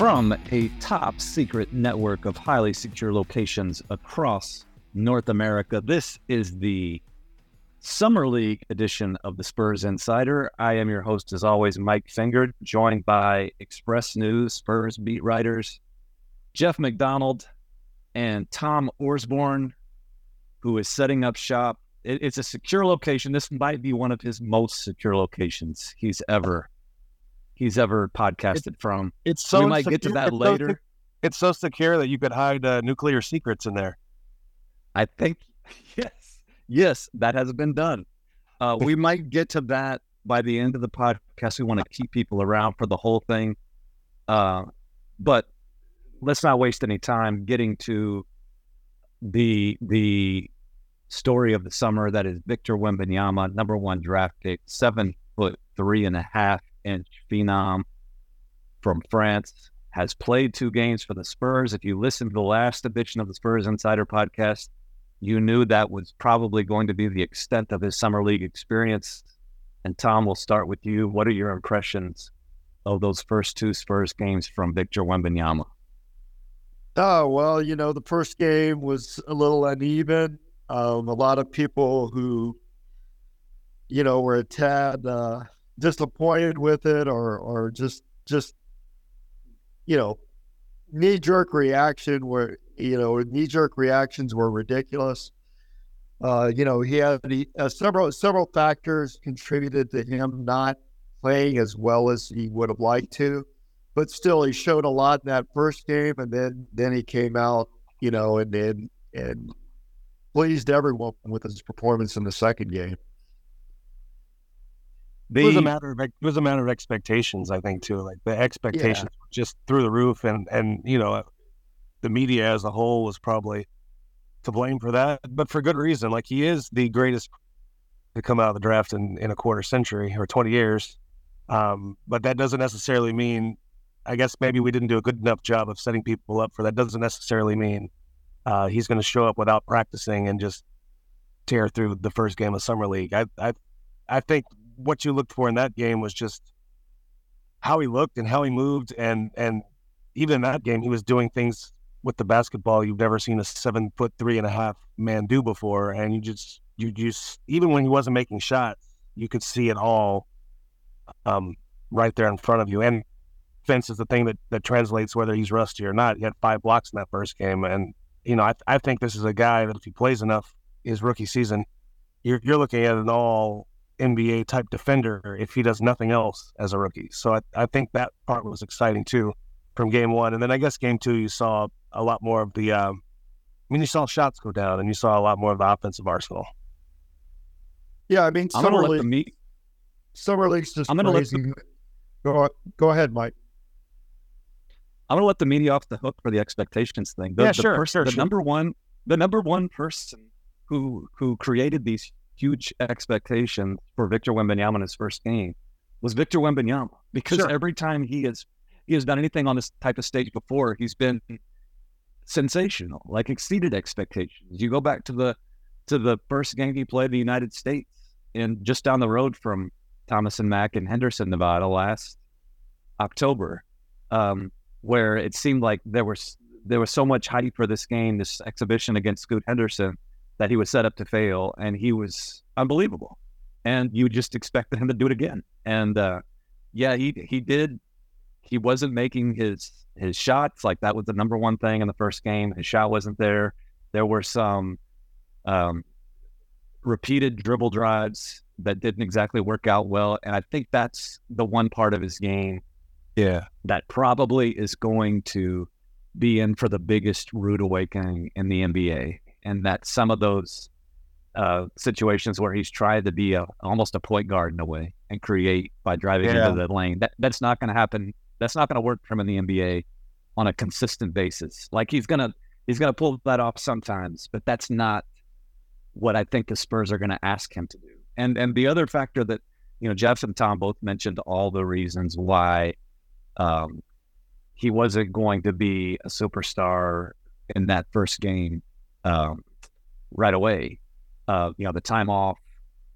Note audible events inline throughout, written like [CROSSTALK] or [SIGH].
From a top secret network of highly secure locations across North America, this is the Summer League edition of the Spurs Insider. I am your host, as always, Mike Finger, joined by Express News Spurs beat writers Jeff McDonald and Tom Orsborn, who is setting up shop. It, it's a secure location. This might be one of his most secure locations he's ever he's ever podcasted it, from. It's so we might secure, get to that later. So, it's so secure that you could hide uh, nuclear secrets in there. I think [LAUGHS] yes, yes, that has been done. Uh, we [LAUGHS] might get to that by the end of the podcast. We want to keep people around for the whole thing, uh, but let's not waste any time getting to the the story of the summer. That is Victor Wembanyama, number one draft pick, seven foot three and a half inch phenom from France, has played two games for the Spurs. If you listened to the last edition of the Spurs Insider podcast, you knew that was probably going to be the extent of his summer league experience. And Tom, we'll start with you. What are your impressions of those first two Spurs games from Victor Wembanyama? Oh, well, you know, the first game was a little uneven. Um, a lot of people who, you know, were a tad uh, disappointed with it or, or just, just, you know, knee jerk reaction where, you know, knee jerk reactions were ridiculous. Uh, you know, he had he, uh, several, several factors contributed to him not playing as well as he would have liked to but still he showed a lot in that first game and then then he came out you know and and and pleased everyone with his performance in the second game the, it was a matter of it was a matter of expectations i think too like the expectations yeah. just through the roof and and you know the media as a whole was probably to blame for that but for good reason like he is the greatest to come out of the draft in, in a quarter century or 20 years um, but that doesn't necessarily mean I guess maybe we didn't do a good enough job of setting people up for that. Doesn't necessarily mean uh, he's going to show up without practicing and just tear through the first game of summer league. I, I, I think what you looked for in that game was just how he looked and how he moved, and and even in that game, he was doing things with the basketball you've never seen a seven foot three and a half man do before, and you just you just even when he wasn't making shots, you could see it all um, right there in front of you, and fence is the thing that, that translates whether he's rusty or not. He had five blocks in that first game. And, you know, I, I think this is a guy that if he plays enough his rookie season, you're, you're looking at an all NBA type defender if he does nothing else as a rookie. So I, I think that part was exciting too from game one. And then I guess game two, you saw a lot more of the, um, I mean, you saw shots go down and you saw a lot more of the offensive arsenal. Yeah, I mean, I'm gonna let the meet. Summer League's just I'm gonna crazy. let the... go go ahead, Mike. I'm gonna let the media off the hook for the expectations thing. The, yeah, the sure, person, sure, the sure. number one, the number one person who who created these huge expectations for Victor Wembanyama in his first game was Victor Wembanyama because sure. every time he has he has done anything on this type of stage before, he's been sensational, like exceeded expectations. You go back to the to the first game he played in the United States and just down the road from Thomas and Mack in Henderson, Nevada last October. Um, where it seemed like there was there was so much hype for this game, this exhibition against Scoot Henderson, that he was set up to fail, and he was unbelievable. And you just expected him to do it again. And uh, yeah, he he did. He wasn't making his his shots like that was the number one thing in the first game. His shot wasn't there. There were some um, repeated dribble drives that didn't exactly work out well, and I think that's the one part of his game yeah. That probably is going to be in for the biggest rude awakening in the NBA. And that some of those uh, situations where he's tried to be a, almost a point guard in a way and create by driving yeah. into the lane. That that's not going to happen. That's not going to work for him in the NBA on a consistent basis. Like he's gonna he's gonna pull that off sometimes, but that's not what I think the Spurs are going to ask him to do. And and the other factor that you know Jeff and Tom both mentioned all the reasons why um, he wasn't going to be a superstar in that first game um, right away. Uh, you know, the time off,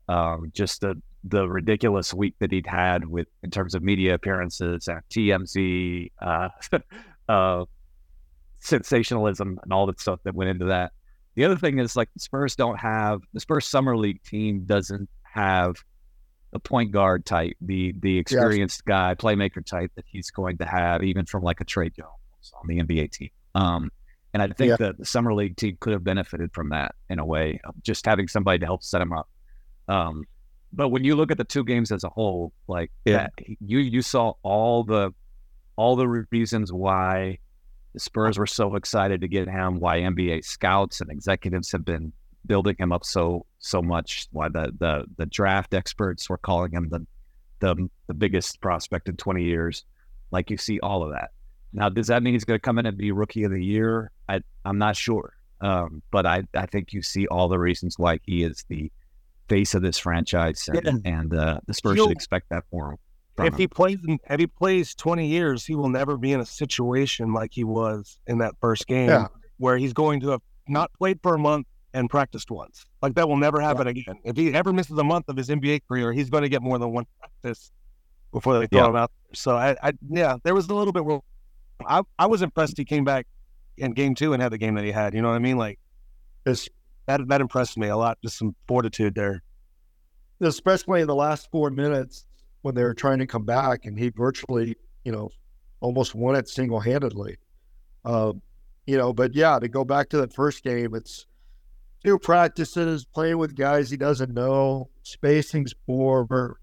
uh, just the the ridiculous week that he'd had with in terms of media appearances and TMZ, uh, [LAUGHS] uh, sensationalism, and all the stuff that went into that. The other thing is like the Spurs don't have the Spurs summer league team doesn't have the point guard type, the the experienced yes. guy, playmaker type that he's going to have, even from like a Tre Jones on the NBA team. Um, and I think yeah. that the summer league team could have benefited from that in a way, just having somebody to help set him up. Um, but when you look at the two games as a whole, like yeah. that, you you saw all the all the reasons why the Spurs were so excited to get him, why NBA scouts and executives have been building him up so so much, why the the the draft experts were calling him the the the biggest prospect in 20 years. Like you see all of that. Now, does that mean he's going to come in and be rookie of the year? I, I'm not sure. Um, but I, I think you see all the reasons why he is the face of this franchise, and, yeah. and uh, the Spurs He'll, should expect that for him. If him. he plays, if he plays 20 years, he will never be in a situation like he was in that first game, yeah. where he's going to have not played for a month and practiced once. Like that will never happen yeah. again. If he ever misses a month of his NBA career, he's going to get more than one practice before they throw him out. So I, I, yeah, there was a little bit where I, I was impressed he came back in game two and had the game that he had. You know what I mean? Like, it's that that impressed me a lot. Just some fortitude there. Especially in the last four minutes when they were trying to come back, and he virtually, you know, almost won it single handedly. Uh, you know, but yeah, to go back to that first game, it's two practices, playing with guys he doesn't know, spacing's poor.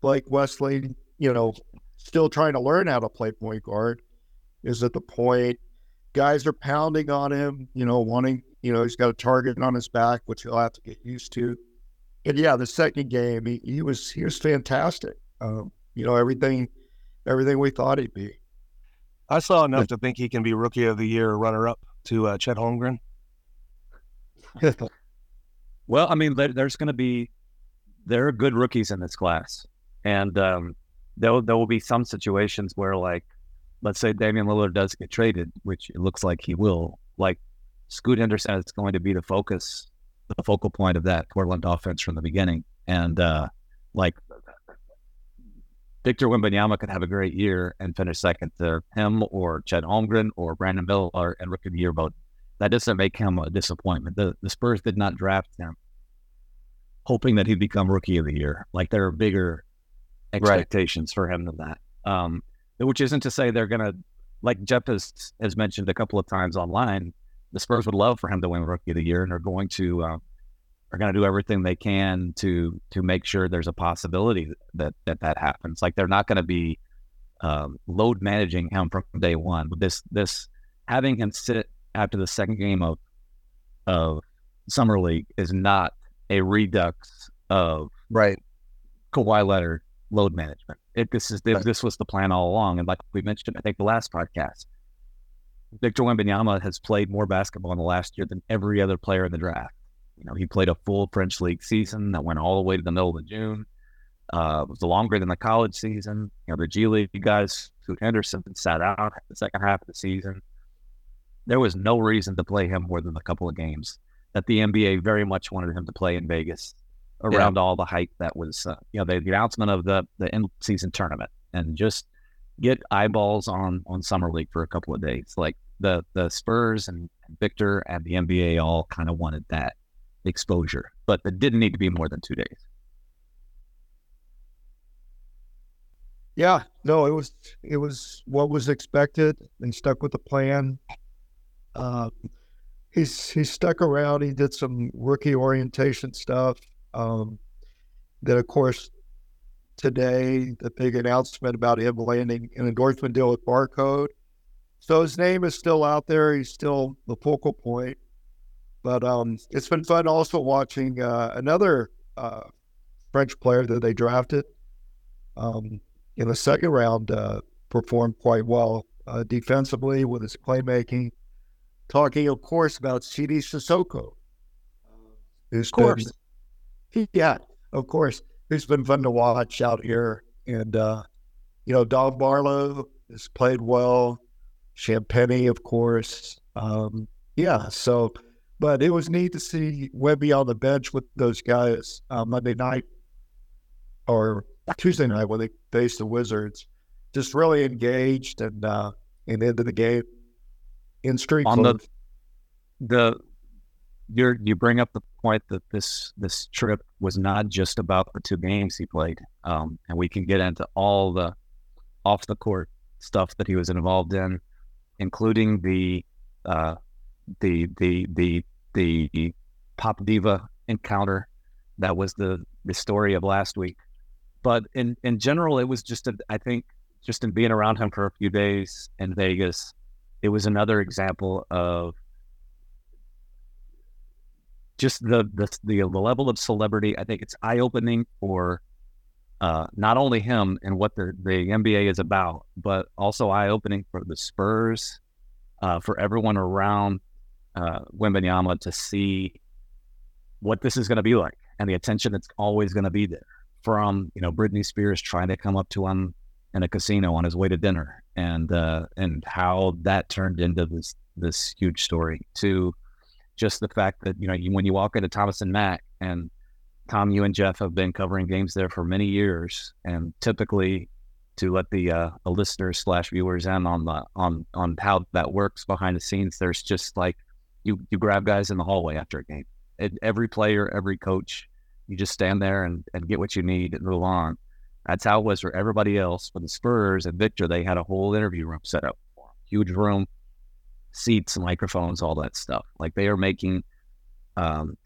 Blake Wesley, you know, still trying to learn how to play point guard, is at the point. Guys are pounding on him, you know, wanting you know, he's got a target on his back, which he'll have to get used to. And yeah, the second game, he, he was he was fantastic. Um, you know, everything everything we thought he'd be. I saw enough to think he can be rookie of the year runner up to uh, Chet Holmgren. [LAUGHS] well, I mean, there, there's going to be there are good rookies in this class, and um, there there will be some situations where, like, let's say Damian Lillard does get traded, which it looks like he will. Like Scoot Henderson is going to be the focus, the focal point of that Portland offense from the beginning. And uh, like Victor Wembanyama could have a great year and finish second to him or Chet Holmgren or Brandon Miller and rookie of the year vote. That doesn't make him a disappointment. The, the Spurs did not draft him hoping that he'd become rookie of the year. Like there are bigger expectations right. for him than that. Um, which isn't to say they're going to, like Jeff has, has mentioned a couple of times online, the Spurs would love for him to win Rookie of the Year, and are going to uh, are going to do everything they can to to make sure there's a possibility that that that happens. Like they're not going to be um, load managing him from day one. But This this having him sit after the second game of of summer league is not a redux of right Kawhi Leonard load management. It, this is right. this was the plan all along, and like we mentioned, I think the last podcast, Victor Wembanyama has played more basketball in the last year than every other player in the draft. You know, he played a full French league season that went all the way to the middle of June. Uh, it was longer than the college season. You know, the G League guys, Scoot Henderson, sat out the second half of the season. There was no reason to play him more than a couple of games. That the NBA very much wanted him to play in Vegas around yeah. all the hype that was, uh, you know, the, the announcement of the the end season tournament and just get eyeballs on on summer league for a couple of days. Like the the Spurs and Victor and the NBA all kind of wanted that exposure, but it didn't need to be more than two days. Yeah, no, it was it was what was expected and stuck with the plan. Uh, he's he stuck around. He did some rookie orientation stuff. Um, that of course today the big announcement about him landing an endorsement deal with Barcode. So his name is still out there. He's still the focal point. But um, it's been fun also watching uh, another uh, French player that they drafted um, in the second round uh, performed quite well uh, defensively with his playmaking. Talking, of course, about Cissoko. Who's of course. Been, yeah, of course who's been fun to watch out here. And, uh, you know, Dom Barlow has played well. Champagnie, of course. Um, yeah, so, but it was neat to see Webby on the bench with those guys uh, Monday night. or Tuesday night when they faced the Wizards. Just really engaged and uh, and into the game in street on the the you you bring up the point that this this trip was not just about the two games he played, um, and we can get into all the off the court stuff that he was involved in, including the uh, the the the the pop diva encounter that was the the story of last week. But in in general, it was just a, I think just in being around him for a few days in Vegas, it was another example of just the the the, level of celebrity. I think it's eye opening for uh, not only him and what the the NBA is about, but also eye opening for the Spurs, uh, for everyone around uh, Wembanyama to see what this is going to be like and the attention that's always going to be there. From you know Britney Spears trying to come up to him in a casino on his way to dinner, and uh, and how that turned into this this huge story. To just the fact that you know you, when you walk into Thomas and Mack and Tom, you and Jeff have been covering games there for many years, and typically to let the uh, the listeners slash viewers in on the on on how that works behind the scenes. There's just like you you grab guys in the hallway after a game. And every player, every coach, you just stand there and, and get what you need and move on. That's how it was for everybody else. For the Spurs and Victor, they had a whole interview room set up. Huge room, seats, microphones, all that stuff. Like they are making um,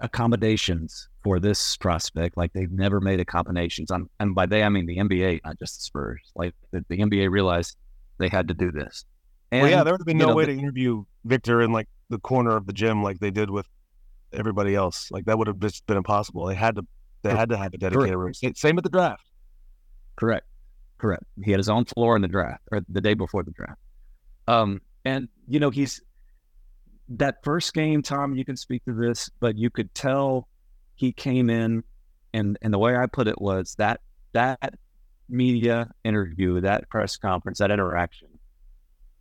accommodations for this prospect like they've never made accommodations. On, and by they, I mean the NBA, not just the Spurs. Like the, the NBA realized they had to do this. And, well, yeah, there would have been no know, way to interview Victor in like the corner of the gym like they did with everybody else. Like that would have just been impossible. They had to they had to have a dedicated room. Same with the draft. Correct. Correct. He had his own floor in the draft or the day before the draft. Um, and you know, he's that first game, Tom, you can speak to this, but you could tell he came in and and the way I put it was that that media interview, that press conference, that interaction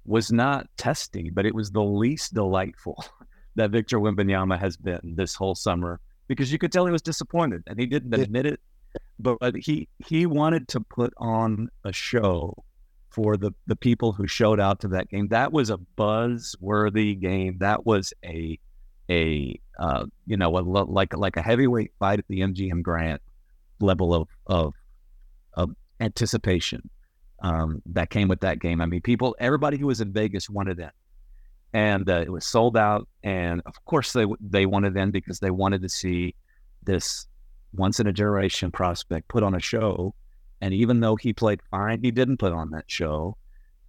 was not testing, but it was the least delightful [LAUGHS] that Victor Wembanyama has been this whole summer because you could tell he was disappointed and he didn't admit it but, but he he wanted to put on a show for the the people who showed out to that game. That was a buzz worthy game. That was a a uh, you know a, like like a heavyweight fight at the MGM Grand level of of of anticipation um, that came with that game. I mean, people, everybody who was in Vegas wanted in, and uh, it was sold out. And of course, they they wanted in because they wanted to see this once in a generation prospect put on a show. And even though he played fine, he didn't put on that show.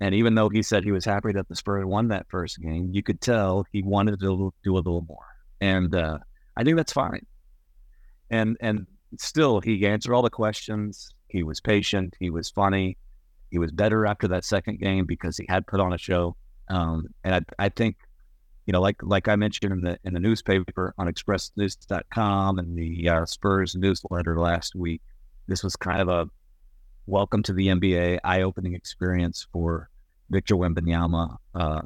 And even though he said he was happy that the Spurs won that first game, you could tell he wanted to do a little more. And uh, I think that's fine. And and still, he answered all the questions. He was patient. He was funny. He was better after that second game because he had put on a show. Um, and I, I think, you know, like like I mentioned in the in the newspaper on ExpressNews.com and the uh, Spurs newsletter last week, this was kind of a welcome to the NBA, eye-opening experience for Victor Wembanyama uh,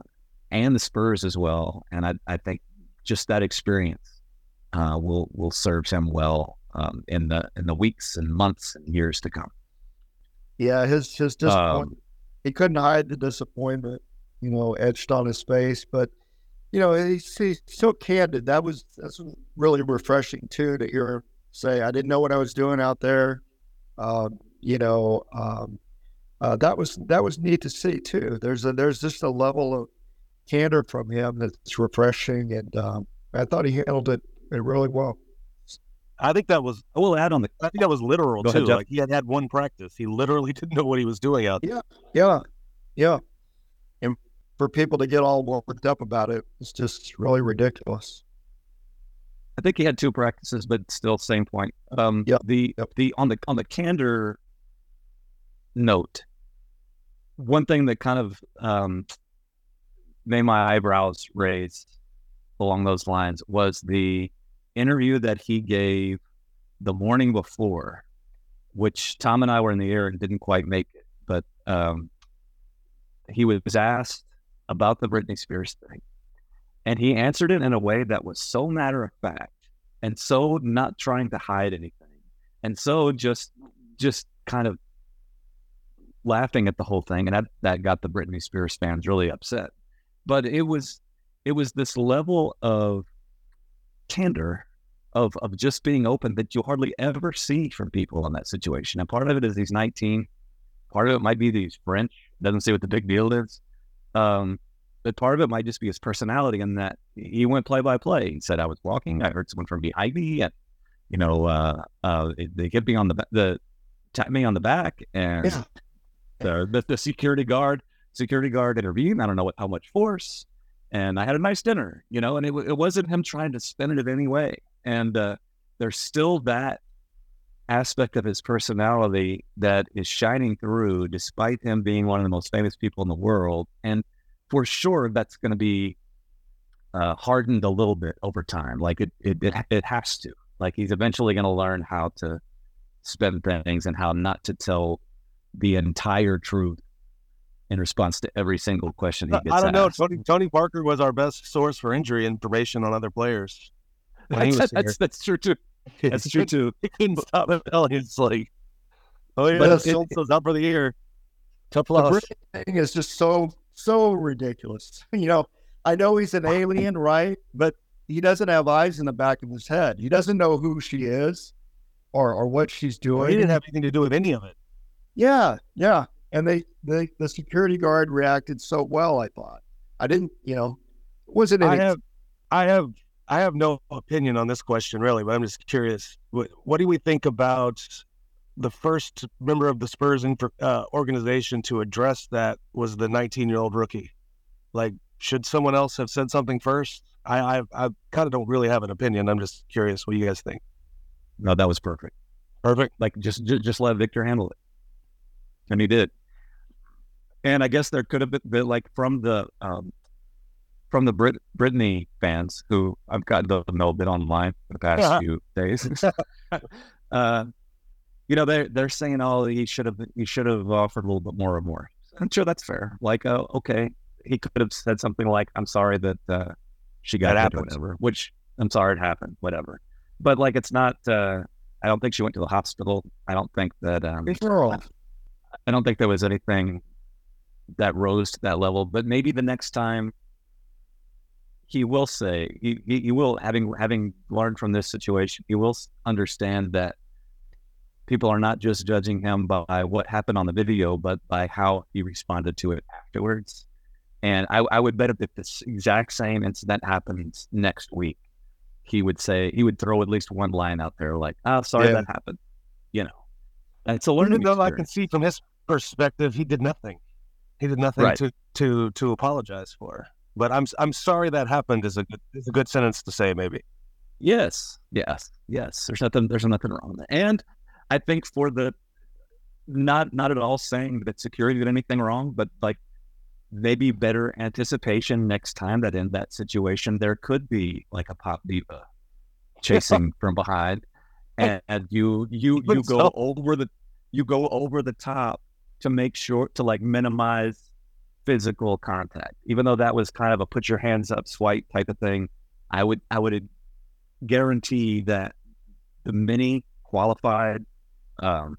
and the Spurs as well. And I, I think just that experience uh, will will serve him well um, in the in the weeks and months and years to come. Yeah, his his disappointment. Um, he couldn't hide the disappointment, you know, etched on his face. But you know, he's, he's so candid. That was that's really refreshing too to hear him say, "I didn't know what I was doing out there." Um, you know, um, uh, that was that was neat to see too. There's a there's just a level of candor from him that's refreshing, and um, I thought he handled it really well. I think that was I will add on the I think that was literal Go too. ahead, like he had had one practice. He literally [LAUGHS] didn't know what he was doing out there. Yeah, yeah, and for people to get all worked up about it, it's just really ridiculous. I think he had two practices, but still same point. Um, Yep, The yep. the on the on the candor note, one thing that kind of um, made my eyebrows raise along those lines was the interview that he gave the morning before, which Tom and I were in the air and didn't quite make it, but um, he was asked about the Britney Spears thing. And he answered it in a way that was so matter of fact and so not trying to hide anything And so just just kind of laughing at the whole thing, and that that got the Britney Spears fans really upset. But it was it was this level of candor of of just being open that you hardly ever see from people in that situation. And part of it is he's 19. Part of it might be that he's French. Doesn't see what the big deal is. Um, but part of it might just be his personality in that he went play by play. He said, "I was walking. I heard someone from behind me, and you know, uh, uh, they hit me on the the tap me on the back, and yeah. The, the, the security guard security guard intervened. I don't know what, how much force, and I had a nice dinner, you know, and it it wasn't him trying to spin it in any way. And uh, there's still that aspect of his personality that is shining through, despite him being one of the most famous people in the world. And for sure, that's going to be uh, hardened a little bit over time. Like it, it, it, it has to. Like he's eventually going to learn how to spend things and how not to tell the entire truth in response to every single question he gets. I don't asked. know. Tony, Tony Parker was our best source for injury information on other players. That's, [LAUGHS] that's, that's, true too. That's true too. He couldn't stop it. It's like, oh yeah, but so it's out for the year. Tough loss. The thing is just so so ridiculous. [LAUGHS] You know, I know he's an alien, right? But he doesn't have eyes in the back of his head. He doesn't know who she is or or what she's doing. Well, he didn't have anything to do with any of it. Yeah, yeah. And they, they the security guard reacted so well. I thought I didn't, you know, wasn't. Any... I have, I have, I have no opinion on this question really, but I'm just curious. What, what do we think about the first member of the Spurs uh, organization to address that was the 19 year old rookie? Like, should someone else have said something first? I, I, I kind of don't really have an opinion. I'm just curious what you guys think. No, that was perfect. Perfect. Like just, just, just let Victor handle it, and he did. And I guess there could have been, been like from the um, from the Brit Britney fans who I've gotten to know a bit online for the past yeah. few days. [LAUGHS] [LAUGHS] uh, you know, they're they're saying, "Oh, he should have he should have offered a little bit more or more." I'm sure that's fair. Like, uh, okay, he could have said something like, "I'm sorry that uh, she got that whatever." Which I'm sorry it happened, whatever. But like, it's not. Uh, I don't think she went to the hospital. I don't think that. Um, I don't think there was anything that rose to that level. But maybe the next time he will say he, he, he will having having learned from this situation, he will understand that people are not just judging him by what happened on the video, but by how he responded to it afterwards. And I, I would bet if this exact same incident happens next week, he would say he would throw at least one line out there like, "Oh, sorry yeah. that happened," you know. It's a learning. Even though experience. I can see from his perspective, he did nothing. He did nothing right. to to to apologize for. But I'm I'm sorry that happened is a good is a good sentence to say maybe. Yes, yes, yes. There's nothing there's nothing wrong with. And I think for the not not at all saying that security did anything wrong, but like maybe better anticipation next time that in that situation there could be like a pop diva [LAUGHS] chasing from behind and, and [LAUGHS] you you you go so. over the you go over the top to make sure to like minimize physical contact. Even though that was kind of a put your hands up swipe type of thing, I would I would guarantee that the many qualified, um,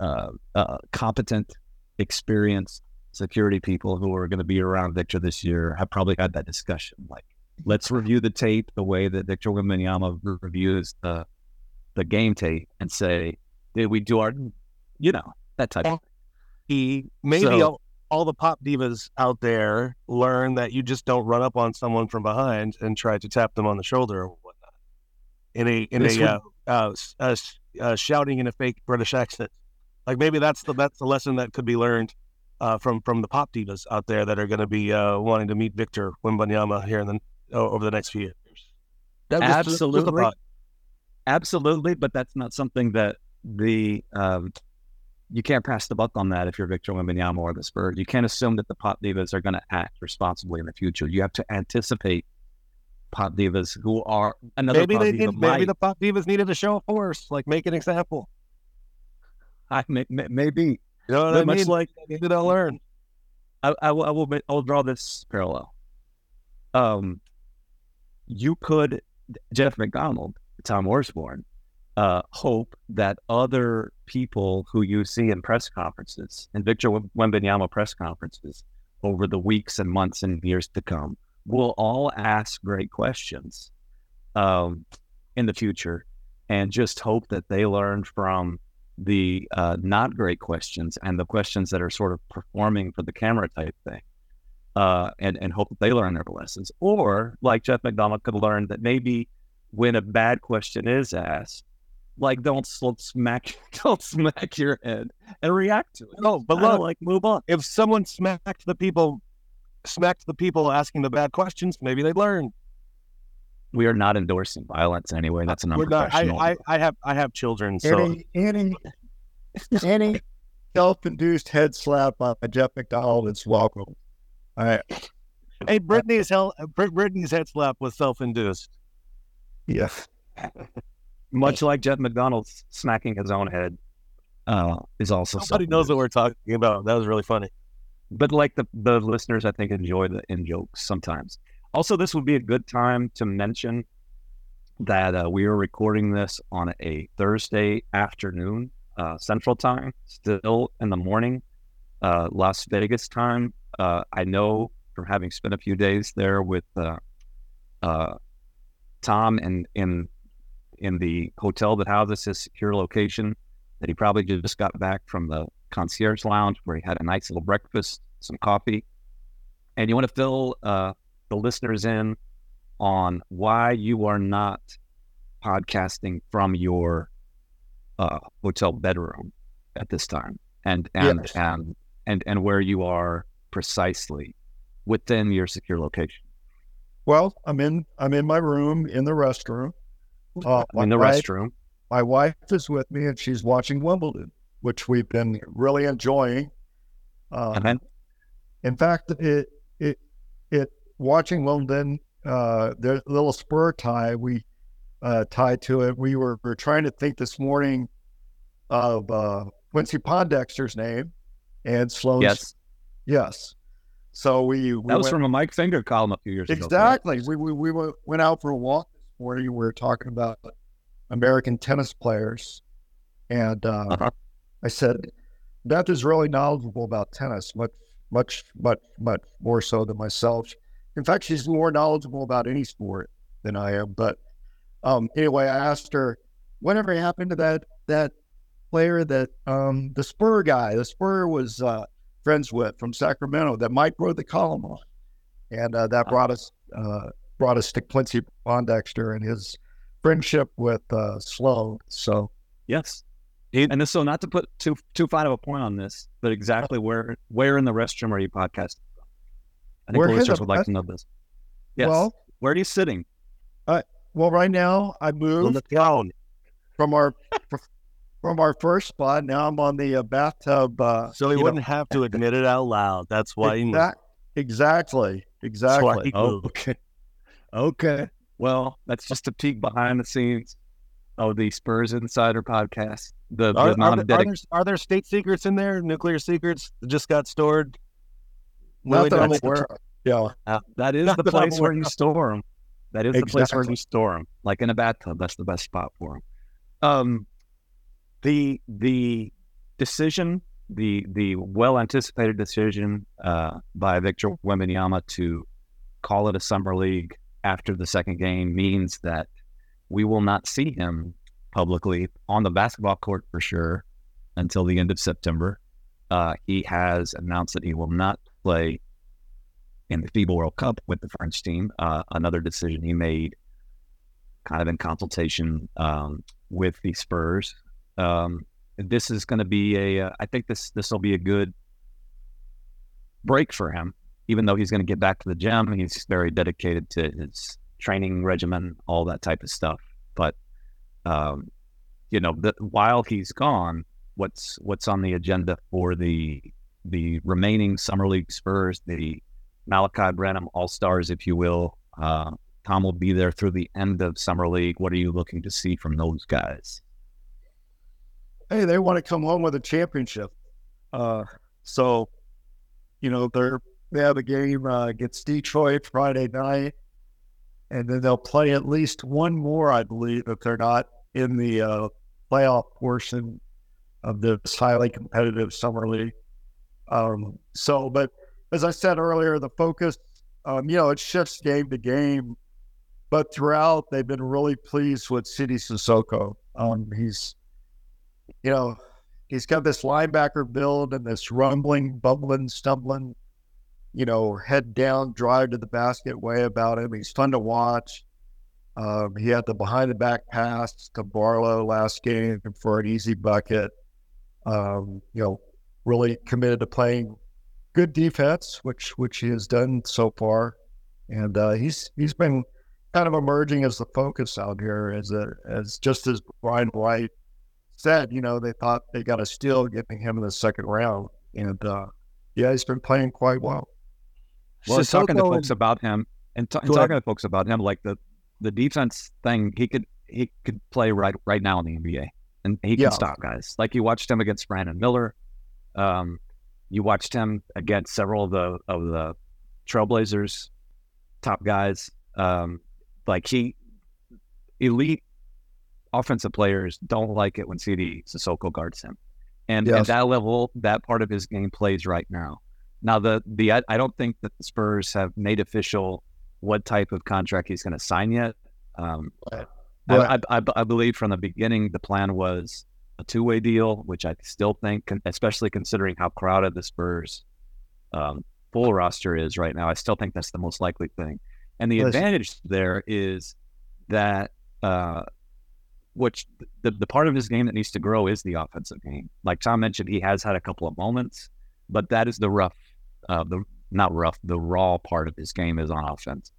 uh, uh, competent, experienced security people who are going to be around Victor this year have probably had that discussion. Like, let's review the tape the way that Victor Wembanyama reviews the the game tape and say, did we do our, you know, that type of thing. He maybe so, all, all, the pop divas out there learn that you just don't run up on someone from behind and try to tap them on the shoulder or whatnot. In a in a would, uh, uh, uh, uh, shouting in a fake British accent. Like maybe that's the that's the lesson that could be learned uh, from from the pop divas out there that are going to be uh, wanting to meet Victor Wembanyama here in the over the next few years. That Absolutely, absolutely, but that's not something that the um, you can't pass the buck on that if you're Victor Wembanyama or the Spurs. You can't assume that the pop divas are going to act responsibly in the future. You have to anticipate pop divas who are another. Maybe they did, maybe the pop divas needed to show a force, like make an example. I may, may, maybe you know what but I much mean? like they needed to learn. I, I, will, I will I will draw this parallel. Um, you could Jeff McDonald, Tom Orsborn, uh, hope that other people who you see in press conferences and Victor Wembanyama press conferences over the weeks and months and years to come will all ask great questions um, in the future and just hope that they learn from the uh, not great questions and the questions that are sort of performing for the camera type thing. Uh, and, and hope that they learn their lessons. Or like Jeff McDonald could learn that maybe when a bad question is asked, like don't smack [LAUGHS] don't smack your head and react to it. No, but look, like move on. If someone smacked the people smacked the people asking the bad questions, maybe they'd learn. We are not endorsing violence anyway. That's an unprofessional. I, I, I, have I have children, so any any, any self-induced head slap by Jeff McDonald is welcome. All right. Hey, Britney's hell, Britney's head slap was self-induced. Yes. Much like Jeff McDonald smacking his own head uh, is also. Somebody knows what we're talking about. That was really funny but like the, the listeners, I think enjoy the in jokes sometimes. Also, this would be a good time to mention that uh, we are recording this on a Thursday afternoon, uh, Central Time, still in the morning, uh, Las Vegas time. Uh, I know from having spent a few days there with uh, uh, Tom and in in the hotel that houses his secure location that he probably just got back from the concierge lounge where he had a nice little breakfast, some coffee, and you want to fill uh, the listeners in on why you are not podcasting from your uh, hotel bedroom at this time, and and yes. and and and where you are precisely within your secure location. Well, I'm in I'm in my room in the restroom. Uh, in the wife, restroom. My wife is with me, and she's watching Wimbledon which we've been really enjoying. Uh, In fact, it it it watching Wimbledon. uh, there's a little spur tie we uh, tied to it. We were, we were trying to think this morning of uh, Quincy Pondexter's name and Sloane's. Yes. Yes. So we, we that was went, from a Mike Finger column a few years exactly. ago. Exactly. We, we we went out for a walk this morning. We were talking about American tennis players, and uh, uh-huh. I said, Beth is really knowledgeable about tennis, much, much, much, much more so than myself. In fact, she's more knowledgeable about any sport than I am. But um, anyway, I asked her, whatever happened to that that player that um, the Spur guy, the Spur was uh, friends with from Sacramento that Mike wrote the column on, and uh, that brought us uh, brought us to Quincy Pondexter and his friendship with uh, Sloane. So yes, and so not to put too too fine of a point on this, but exactly where where in the restroom are you podcasting? I think listeners would like to know this. Yes. Well, where are you sitting? Uh, well, right now I moved from our from our first spot. Now I'm on the uh, bathtub. Uh, so he wouldn't know. have to admit it out loud. That's why exact, exactly, exactly. Oh, okay, okay. Well, that's just a peek behind the scenes of the Spurs Insider podcast. The, are, the are, there, are, there, are, there, state secrets in there? Nuclear secrets that just got stored? Not that I'm aware Yeah, uh, that is the place where you store them. That is exactly. the place where you store them, like in a bathtub. That's the best spot for them. Um, the the decision, the the well anticipated decision uh, by Victor Wembanyama to call it a summer league after the second game means that we will not see him publicly on the basketball court for sure until the end of September. Uh, he has announced that he will not play in the FIBA World Cup with the French team. Uh, another decision he made, kind of in consultation um, with the Spurs. Um, this is going to be a. Uh, I think this this will be a good break for him. Even though he's going to get back to the gym, he's very dedicated to his training regimen, all that type of stuff. But um, you know, the, while he's gone, what's what's on the agenda for the the remaining summer league Spurs, the Malaki Branham All Stars, if you will. Uh, Tom will be there through the end of summer league. What are you looking to see from those guys? Hey, they want to come home with a championship. Uh, so, you know, they're they have a game uh, against Detroit Friday night and then they'll play at least one more, I believe, if they're not in the uh, playoff portion of this highly competitive summer league. Um, so, but as I said earlier, the focus, um, you know, it shifts game to game, but throughout they've been really pleased with Sidy Cissoko. Um, he's, you know, he's got this linebacker build and this rumbling, bumbling, stumbling, you know, head down, drive to the basket way about him. He's fun to watch. Um, he had the behind the back pass to Barlow last game for an easy bucket. Um, you know, really committed to playing good defense, which which he has done so far, and uh, he's he's been kind of emerging as the focus out here as a as just as Brian Wright said, you know, they thought they got a steal getting him in the second round, and uh, yeah, he's been playing quite well. Well, talking to folks about him and, t- and talking to folks about him, like the the defense thing, he could he could play right right now in the NBA, and he can yeah. stop guys. Like you watched him against Brandon Miller. Um, you watched him against several of the of the Trailblazers top guys. Um, like he elite offensive players don't like it when Sidy Cissoko guards him, and yes. at that level, that part of his game plays right now. Now the the I, I don't think that the Spurs have made official what type of contract he's going to sign yet. Um, but, I, I, I, believe from the beginning the plan was a two way deal, which I still think, especially considering how crowded the Spurs um, full roster is right now, I still think that's the most likely thing. And the Listen. advantage there is that uh, which the, the part of his game that needs to grow is the offensive game. Like Tom mentioned, he has had a couple of moments, but that is the rough, uh, the not rough, the raw part of his game is on offense.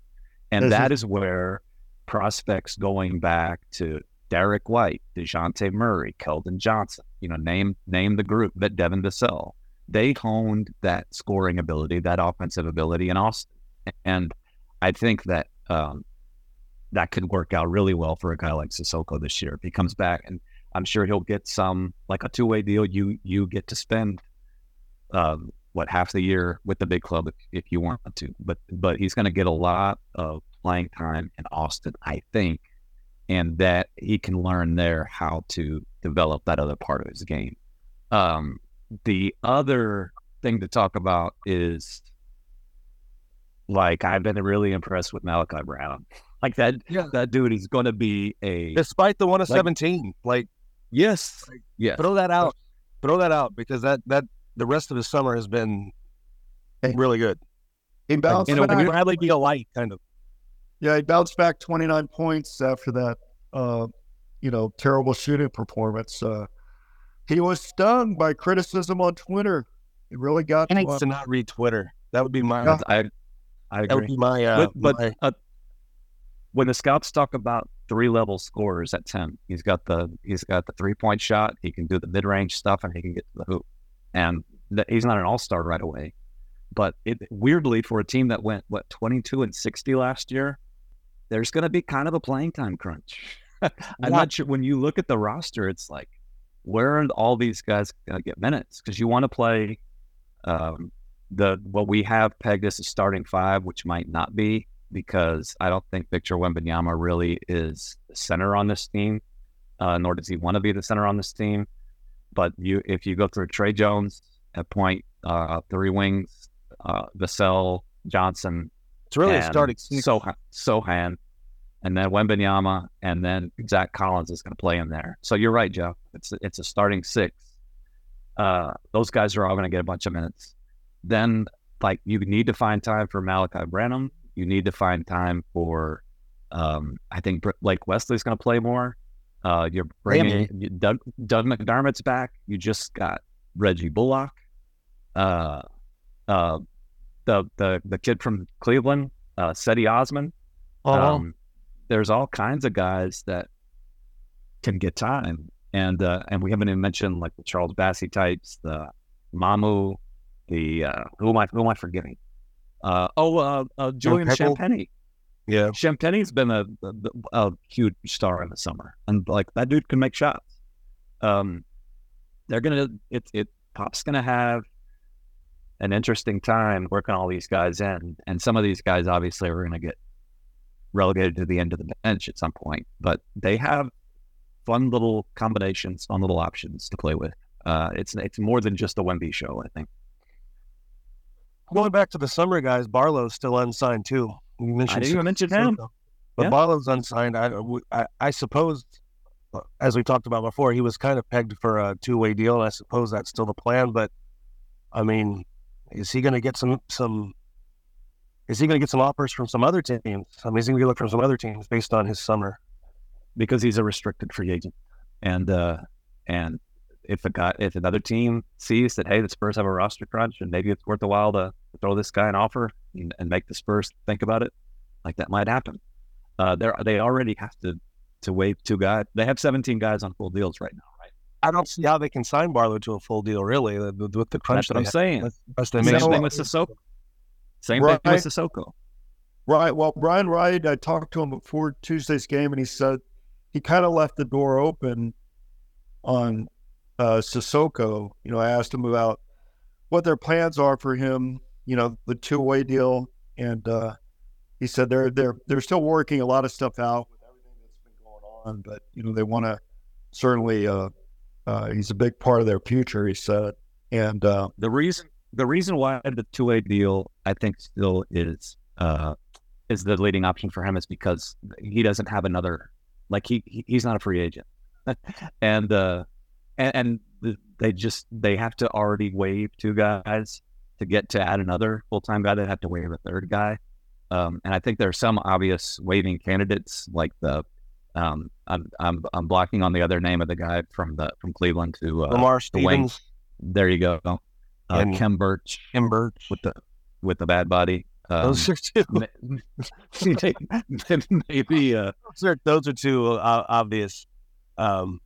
And This that is where prospects going back to Derrick White, Dejounte Murray, Keldon Johnson, you know, name name the group, but Devin Vassell, they honed that scoring ability, that offensive ability in Austin. And I think that um, that could work out really well for a guy like Cissoko this year. If he comes back and I'm sure he'll get some like a two way deal. You you get to spend um, what half the year with the big club if, if you want to. But but he's going to get a lot of playing time in Austin, I think, and that he can learn there how to develop that other part of his game. Um, the other thing to talk about is like I've been really impressed with Malaki Branham. Like that, yeah. that dude is going to be a despite the one of like, seventeen. Like yes, like, yes. Throw that out. [LAUGHS] Throw that out because that that the rest of his summer has been really good. He bounced like, back. Bradley be a light, kind of. Yeah, he bounced back 29 points after that, uh, you know, terrible shooting performance. Uh, he was stung by criticism on Twitter. It really got he to needs to not read Twitter. That would be my. Yeah. I, I agree. That would be my. Uh, but, but my... Uh, when the scouts talk about three level scorers at ten, he's got the he's got the three point shot. He can do the mid range stuff, and he can get to the hoop and he's not an all star right away. But it weirdly for a team that went what 22 and 60 last year, there's going to be kind of a playing time crunch. [LAUGHS] I'm yeah. not sure when you look at the roster, it's like where are all these guys going to get minutes? Because you want to play um, the what we have pegged as a starting five, which might not be because I don't think Victor Wembanyama really is the center on this team, uh, nor does he want to be the center on this team. But you, if you go through Tre Jones at point, uh, three wings, uh, Vassell, Johnson, it's really a starting Sochan, and then Wembanyama, and then Zach Collins is going to play in there. So you're right, Jeff. It's it's a starting six. Uh, those guys are all going to get a bunch of minutes. Then, like, you need to find time for Malaki Branham. You need to find time for, um, I think like Wesley's going to play more. Uh, you're bringing Doug, Doug McDermott's back. You just got Reggie Bullock. Uh, uh, the the the kid from Cleveland, uh, Cedi Osman. Uh-huh. Um, there's all kinds of guys that can get time, and uh, and we haven't even mentioned like the Charles Bassey types, the Mamu, the uh, who am I who am I forgetting? Uh, oh, uh, uh, Julian Champagnie. Yeah, Champagnie's been a, a, a, huge star in the summer, and like that dude can make shots. Um, they're gonna it it Pop's gonna have an interesting time working all these guys in, and some of these guys obviously are gonna get relegated to the end of the bench at some point, but they have fun little combinations, fun little options to play with. Uh, it's it's more than just a Wemby show, I think. Going back to the summer guys, Barlow's still unsigned too. You mentioned I didn't even mention him. But yeah. Barlow's unsigned. I, I, I suppose, uh, as we talked about before, he was kind of pegged for a two way deal. And I suppose that's still the plan. But I mean, is he going to get some some? Is he going to get some offers from some other teams? I mean, is he going to look from some other teams based on his summer? Because he's a restricted free agent, and uh, and if a guy, if another team sees that hey, the Spurs have a roster crunch and maybe it's worth a while to throw this guy an offer and, and make the Spurs think about it, like that might happen. Uh, they they already have to to waive two guys. They have 17 guys on full deals right now, right? I don't see how they can sign Barlow to a full deal, really, with the crunch. That's what I'm saying. Same thing with Cissoko. Same right. thing with Cissoko. Right. Well, Brian Wright, I talked to him before Tuesday's game, and he said he kind of left the door open on uh, Cissoko. You know, I asked him about what their plans are for him. You know, the two way deal, and uh, he said they're they're they're still working a lot of stuff out with everything that's been going on. But you know, they want to certainly. Uh, uh, he's a big part of their future. He said, and uh, the reason the reason why the two way deal I think still is uh, is the leading option for him is because he doesn't have another like he, he he's not a free agent, [LAUGHS] and uh, and, and they just they have to already waive two guys to get to add another full time guy. They have to waive a third guy, um, and I think there are some obvious waiving candidates like the um, I'm, I'm I'm blocking on the other name of the guy from the from Cleveland to uh, Lamar Stevens. There you go. Uh, and Khem Birch. Khem Birch with the with the bad body. Um, those are two. [LAUGHS] maybe uh, those are those are two uh, obvious um,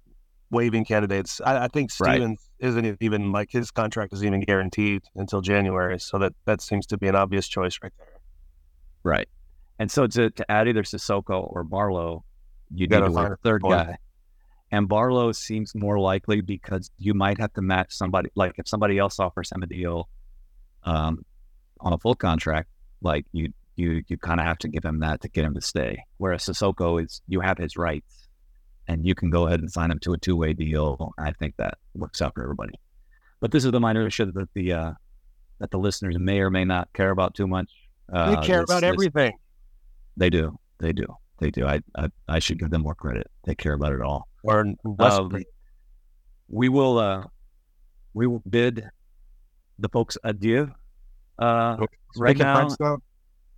waiving candidates. I, I think Stevens right. isn't even like his contract is even guaranteed until January, so that that seems to be an obvious choice right there. Right, and so to, to add either Cissoko or Barlow, you, you find a third point. guy. And Barlow seems more likely because you might have to match somebody. Like if somebody else offers him a deal um, on a full contract, like you you you kind of have to give him that to get him to stay. Whereas Cissoko is you have his rights and you can go ahead and sign them to a two way deal. I think that works out for everybody. But this is the minor issue that the uh, that the listeners may or may not care about too much. Uh, they care this, about everything. they do. They do. They do. I, I, I should give them more credit. They care about it all. Or. Um, we will uh, we will bid the folks adieu. Uh, right now,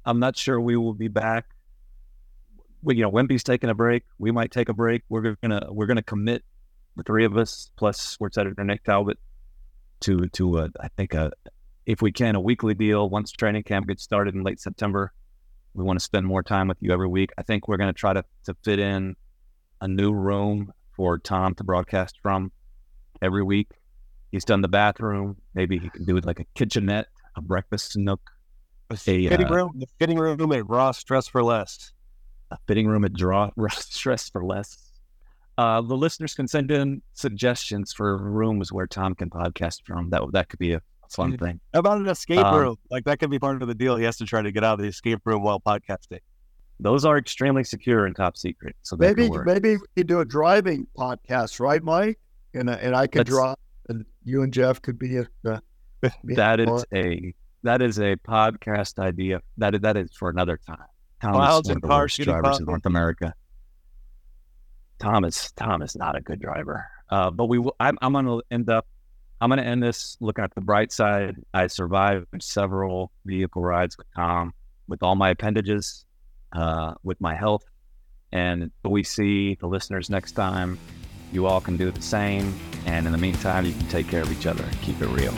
I'm not sure we will be back you know, Wemby's taking a break. We might take a break. We're gonna we're gonna commit the three of us plus sports editor Nick Talbot to to uh, I think a if we can a weekly deal once training camp gets started in late September. We want to spend more time with you every week. I think we're to try to to fit in a new room for Tom to broadcast from every week. He's done the bathroom. Maybe he can do it like a kitchenette, a breakfast nook, a, a fitting uh, room, the fitting room at Ross Dress for Less a fitting room at Draw [LAUGHS] Stress for Less. Uh, the listeners can send in suggestions for rooms where Tom can podcast from. That that could be a fun thing. How about an escape um, room? Like that could be part of the deal. He has to try to get out of the escape room while podcasting. Those are extremely secure and top secret. So maybe maybe we do a driving podcast, right, Mike? And uh, and I could drive, and you and Jeff could be a. Uh, that is a that is a podcast idea. That is, that is for another time. Tom Clouds is one of the worst drivers in North America. Tom is Tom is not a good driver. Uh, but we will. I'm, I'm going to end up. I'm going to end this looking at the bright side. I survived several vehicle rides with Tom, with all my appendages, uh, with my health, and we see the listeners next time. You all can do the same, and in the meantime, you can take care of each other and keep it real.